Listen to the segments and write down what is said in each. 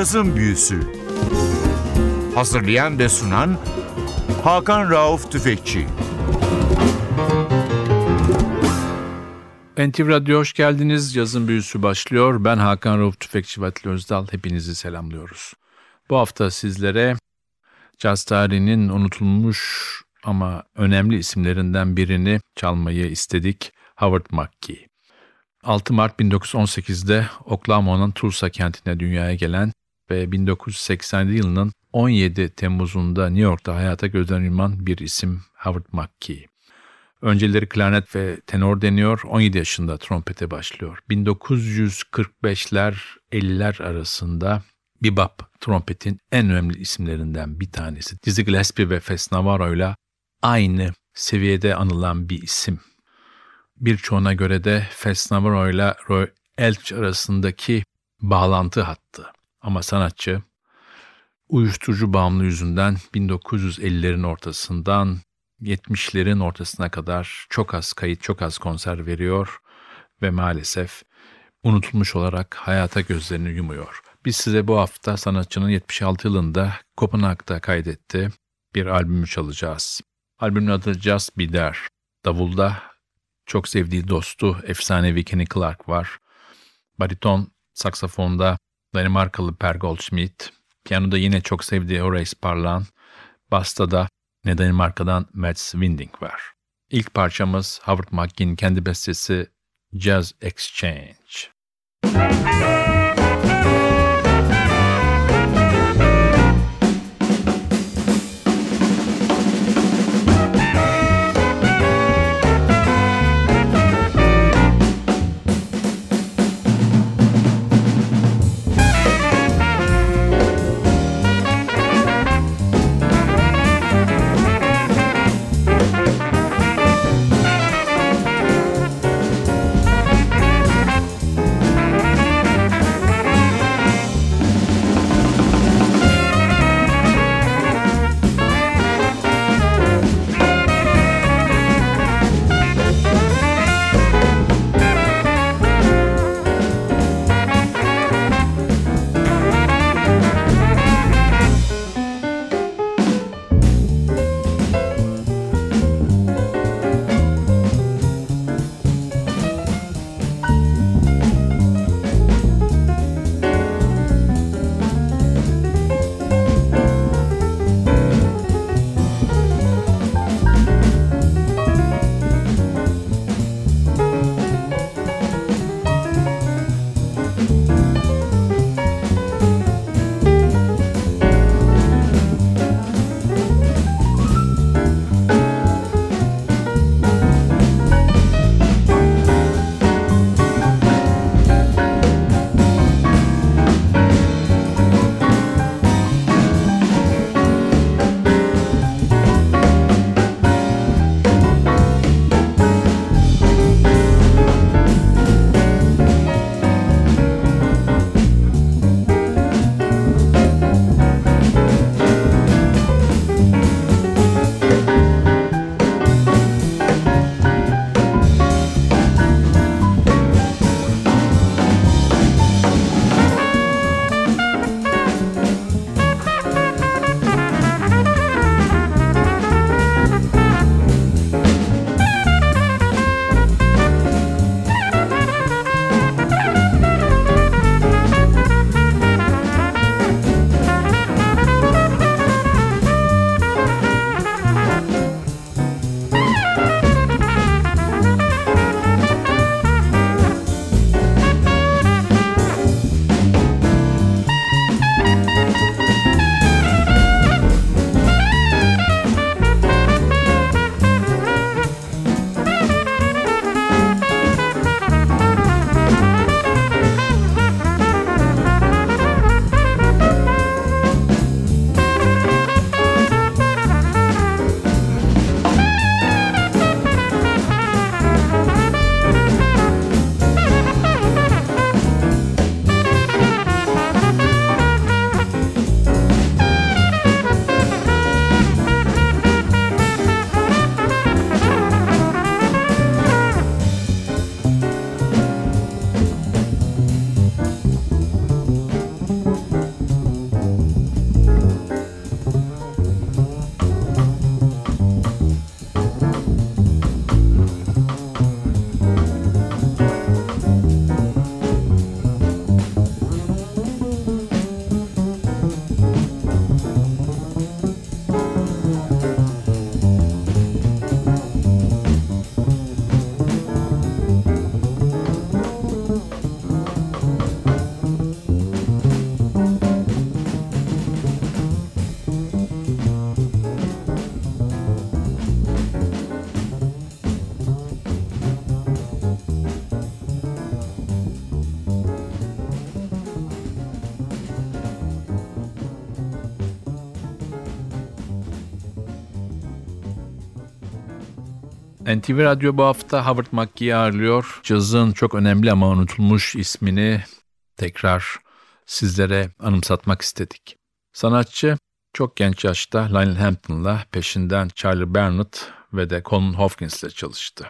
Cazın Büyüsü Hazırlayan ve sunan Hakan Rauf Tüfekçi NTV Radyo hoş geldiniz. Yazın büyüsü başlıyor. Ben Hakan Rauf Tüfekçi Vatili Özdal. Hepinizi selamlıyoruz. Bu hafta sizlere caz tarihinin unutulmuş ama önemli isimlerinden birini çalmayı istedik. Howard McGee. 6 Mart 1918'de Oklahoma'nın Tulsa kentine dünyaya gelen ve 1987 yılının 17 Temmuz'unda New York'ta hayata gözden yuman bir isim Howard McGee. Önceleri klarnet ve tenor deniyor, 17 yaşında trompete başlıyor. 1945'ler 50'ler arasında bebop trompetin en önemli isimlerinden bir tanesi. Dizzy Gillespie ve Fats Navarro ile aynı seviyede anılan bir isim. Birçoğuna göre de Fats Navarro ile Roy Elch arasındaki bağlantı hattı. Ama sanatçı uyuşturucu bağımlı yüzünden 1950'lerin ortasından 70'lerin ortasına kadar çok az kayıt, çok az konser veriyor ve maalesef unutulmuş olarak hayata gözlerini yumuyor. Biz size bu hafta sanatçının 76 yılında Kopenhag'da kaydetti bir albümü çalacağız. Albümün adı Just Be There. Davulda çok sevdiği dostu efsanevi Kenny Clark var. Bariton saksafonda Danimarkalı Per Goldschmidt, piyanoda yine çok sevdiği Horace Parlan, basta da ne Danimarka'dan Mats Winding var. İlk parçamız Howard McGee'nin kendi bestesi Jazz Exchange. Müzik NTV Radyo bu hafta Howard McGee'yi ağırlıyor. Cazın çok önemli ama unutulmuş ismini tekrar sizlere anımsatmak istedik. Sanatçı çok genç yaşta Lionel Hampton'la peşinden Charlie Barnett ve de Colin Hopkins'le çalıştı.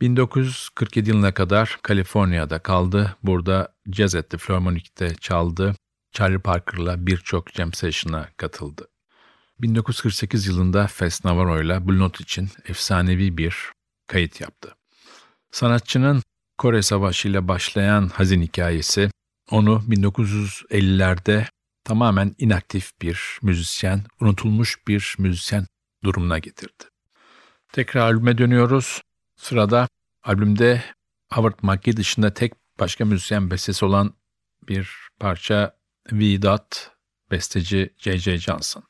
1947 yılına kadar Kaliforniya'da kaldı. Burada Jazz at the Philharmonic'te çaldı. Charlie Parker'la birçok jam session'a katıldı. 1948 yılında Fats Navarro ile Blue Note için efsanevi bir kayıt yaptı. Sanatçının Kore Savaşı ile başlayan hazin hikayesi onu 1950'lerde tamamen inaktif bir müzisyen, unutulmuş bir müzisyen durumuna getirdi. Tekrar albüme dönüyoruz. Sırada albümde Howard McGee dışında tek başka müzisyen bestesi olan bir parça V. Dot, besteci J.J. Johnson.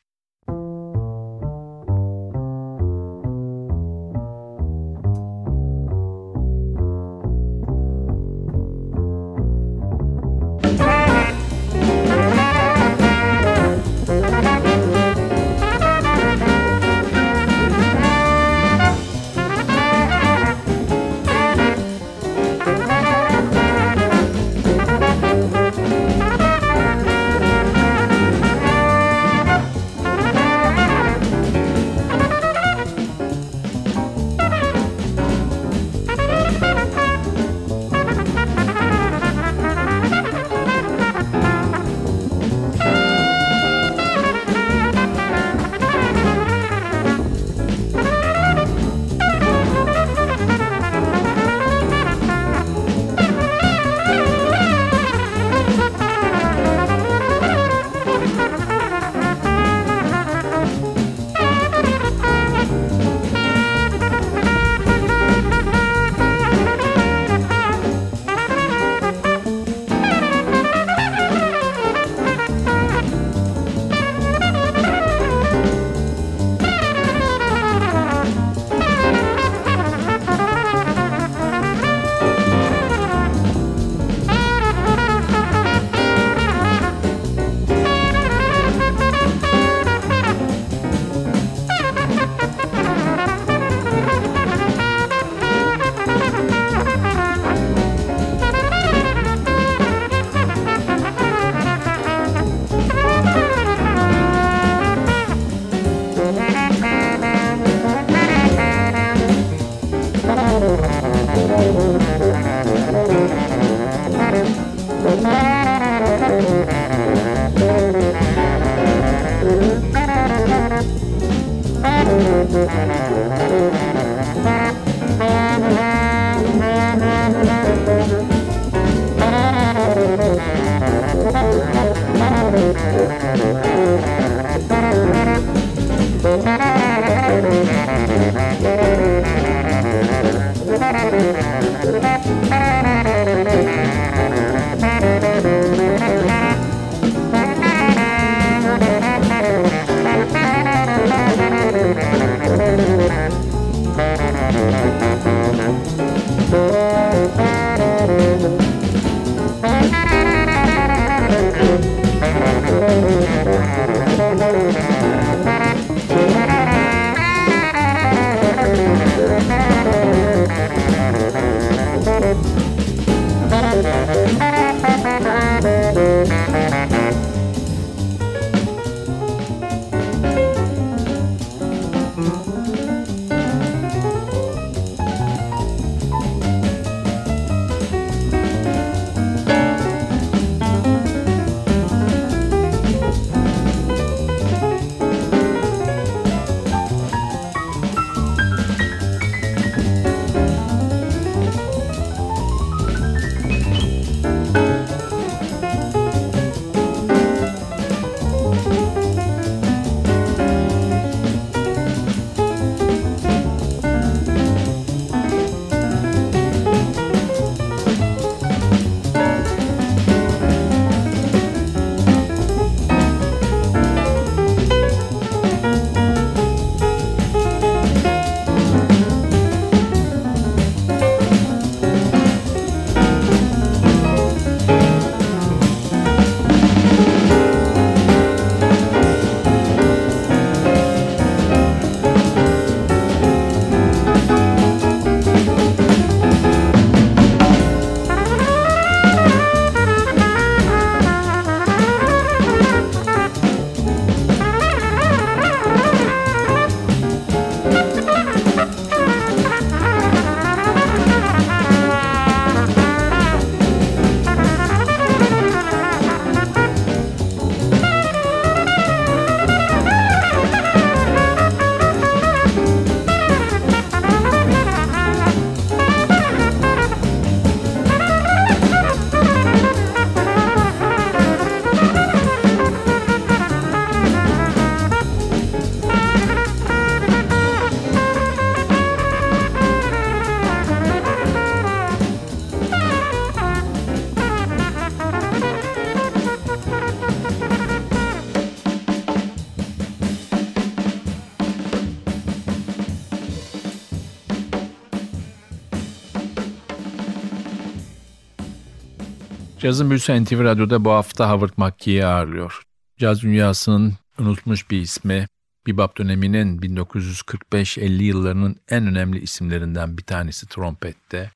Cazın büyüsü NTV Radyo'da bu hafta Howard McKee'yi ağırlıyor. Caz dünyasının unutmuş bir ismi, bebop döneminin 1945-50 yıllarının en önemli isimlerinden bir tanesi trompette.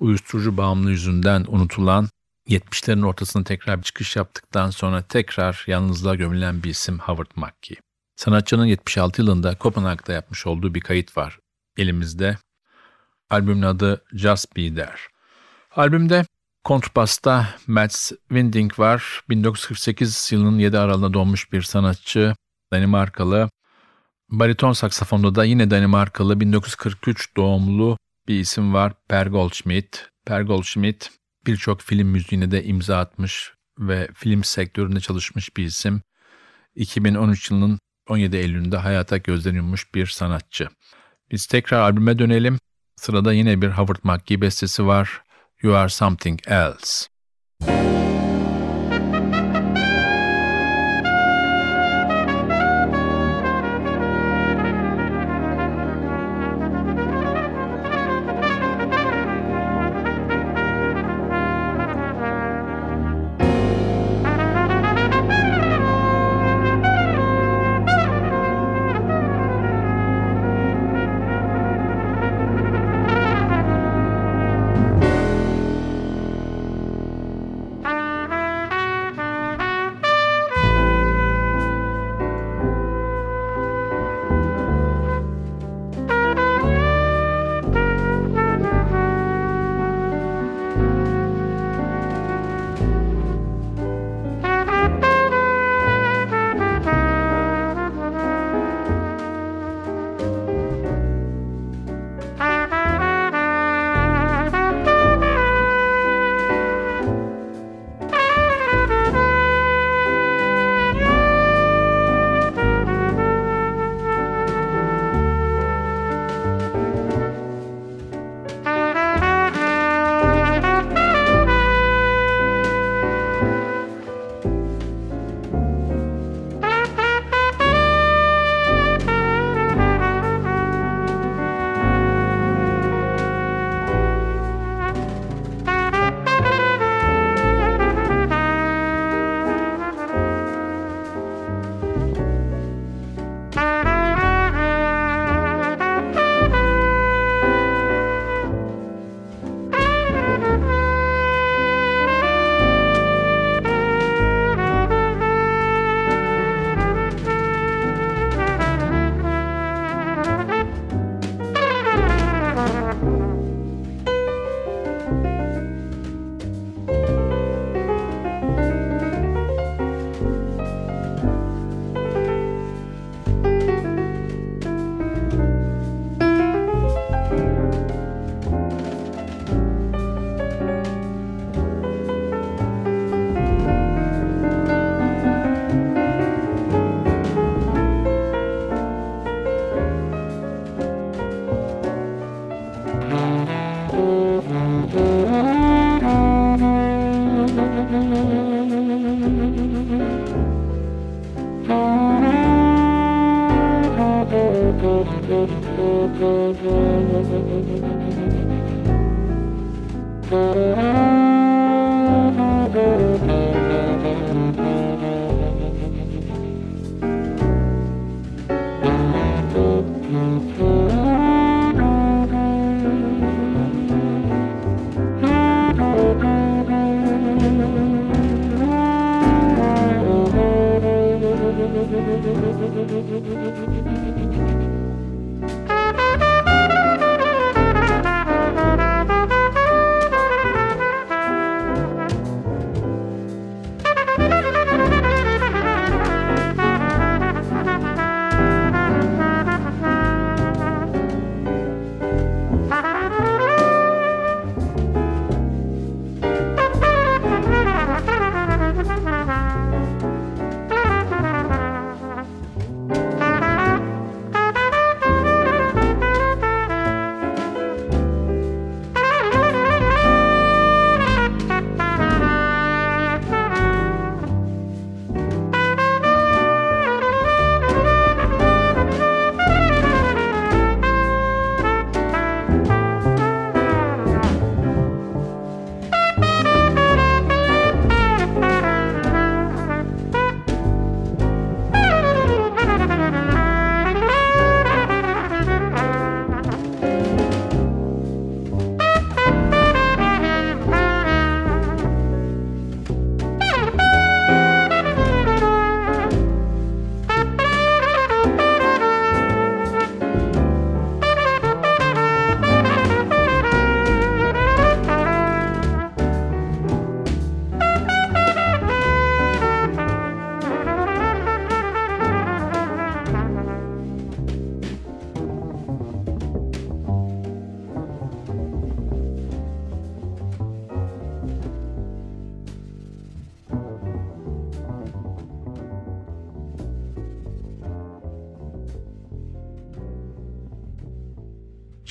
Uyuşturucu bağımlı yüzünden unutulan 70'lerin ortasında tekrar bir çıkış yaptıktan sonra tekrar yalnızlığa gömülen bir isim Howard McKee. Sanatçının 76 yılında Kopenhag'da yapmış olduğu bir kayıt var elimizde. Albümün adı Just Be There. Albümde kontrbasta Mats Winding var. 1948 yılının 7 aralığında doğmuş bir sanatçı. Danimarkalı. Bariton saksafonda da yine Danimarkalı 1943 doğumlu bir isim var. Per Goldschmidt. Per Goldschmidt birçok film müziğine de imza atmış ve film sektöründe çalışmış bir isim. 2013 yılının 17 Eylül'ünde hayata gözden yummuş bir sanatçı. Biz tekrar albüme dönelim. Sırada yine bir Howard McGee bestesi var. You Are Something Else.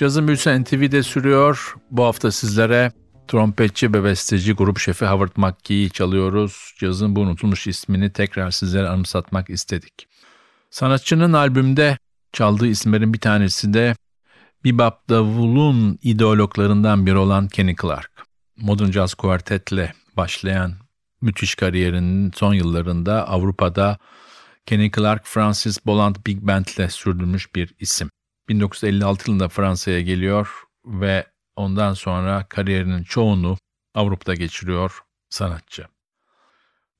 Cazın Büyüsü NTV'de sürüyor. Bu hafta sizlere trompetçi ve besteci grup şefi Howard McGee'yi çalıyoruz. Cazın bu unutulmuş ismini tekrar sizlere anımsatmak istedik. Sanatçının albümde çaldığı isimlerin bir tanesi de bebop davulun ideologlarından biri olan Kenny Clark. Modern Jazz Quartet'le başlayan müthiş kariyerinin son yıllarında Avrupa'da Kenny Clark Francis Boland Big Band'le sürdürmüş bir isim. 1956 yılında Fransa'ya geliyor ve ondan sonra kariyerinin çoğunu Avrupa'da geçiriyor sanatçı.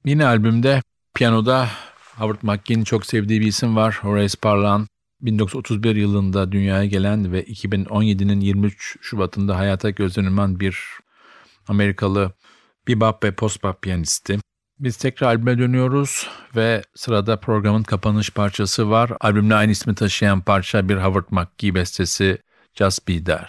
Yine albümde piyanoda Howard McGee'nin çok sevdiği bir isim var. Horace Parlan 1931 yılında dünyaya gelen ve 2017'nin 23 Şubat'ında hayata gözlenilen bir Amerikalı bebop ve post-bop piyanisti. Biz tekrar albüme dönüyoruz ve sırada programın kapanış parçası var. Albümle aynı ismi taşıyan parça bir Howard McGee bestesi Just Be There.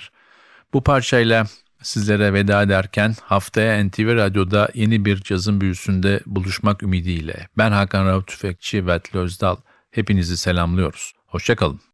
Bu parçayla sizlere veda ederken haftaya NTV Radyo'da yeni bir cazın büyüsünde buluşmak ümidiyle ben Hakan Rauf Tüfekçi ve Özdal hepinizi selamlıyoruz. Hoşçakalın.